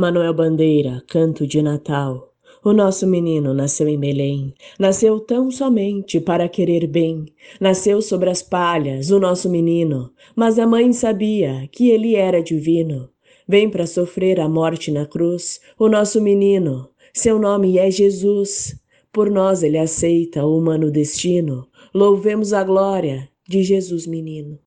Manuel Bandeira, canto de Natal. O nosso menino nasceu em Belém, nasceu tão somente para querer bem. Nasceu sobre as palhas, o nosso menino, mas a mãe sabia que ele era divino. Vem para sofrer a morte na cruz, o nosso menino, seu nome é Jesus. Por nós ele aceita o humano destino. Louvemos a glória de Jesus menino.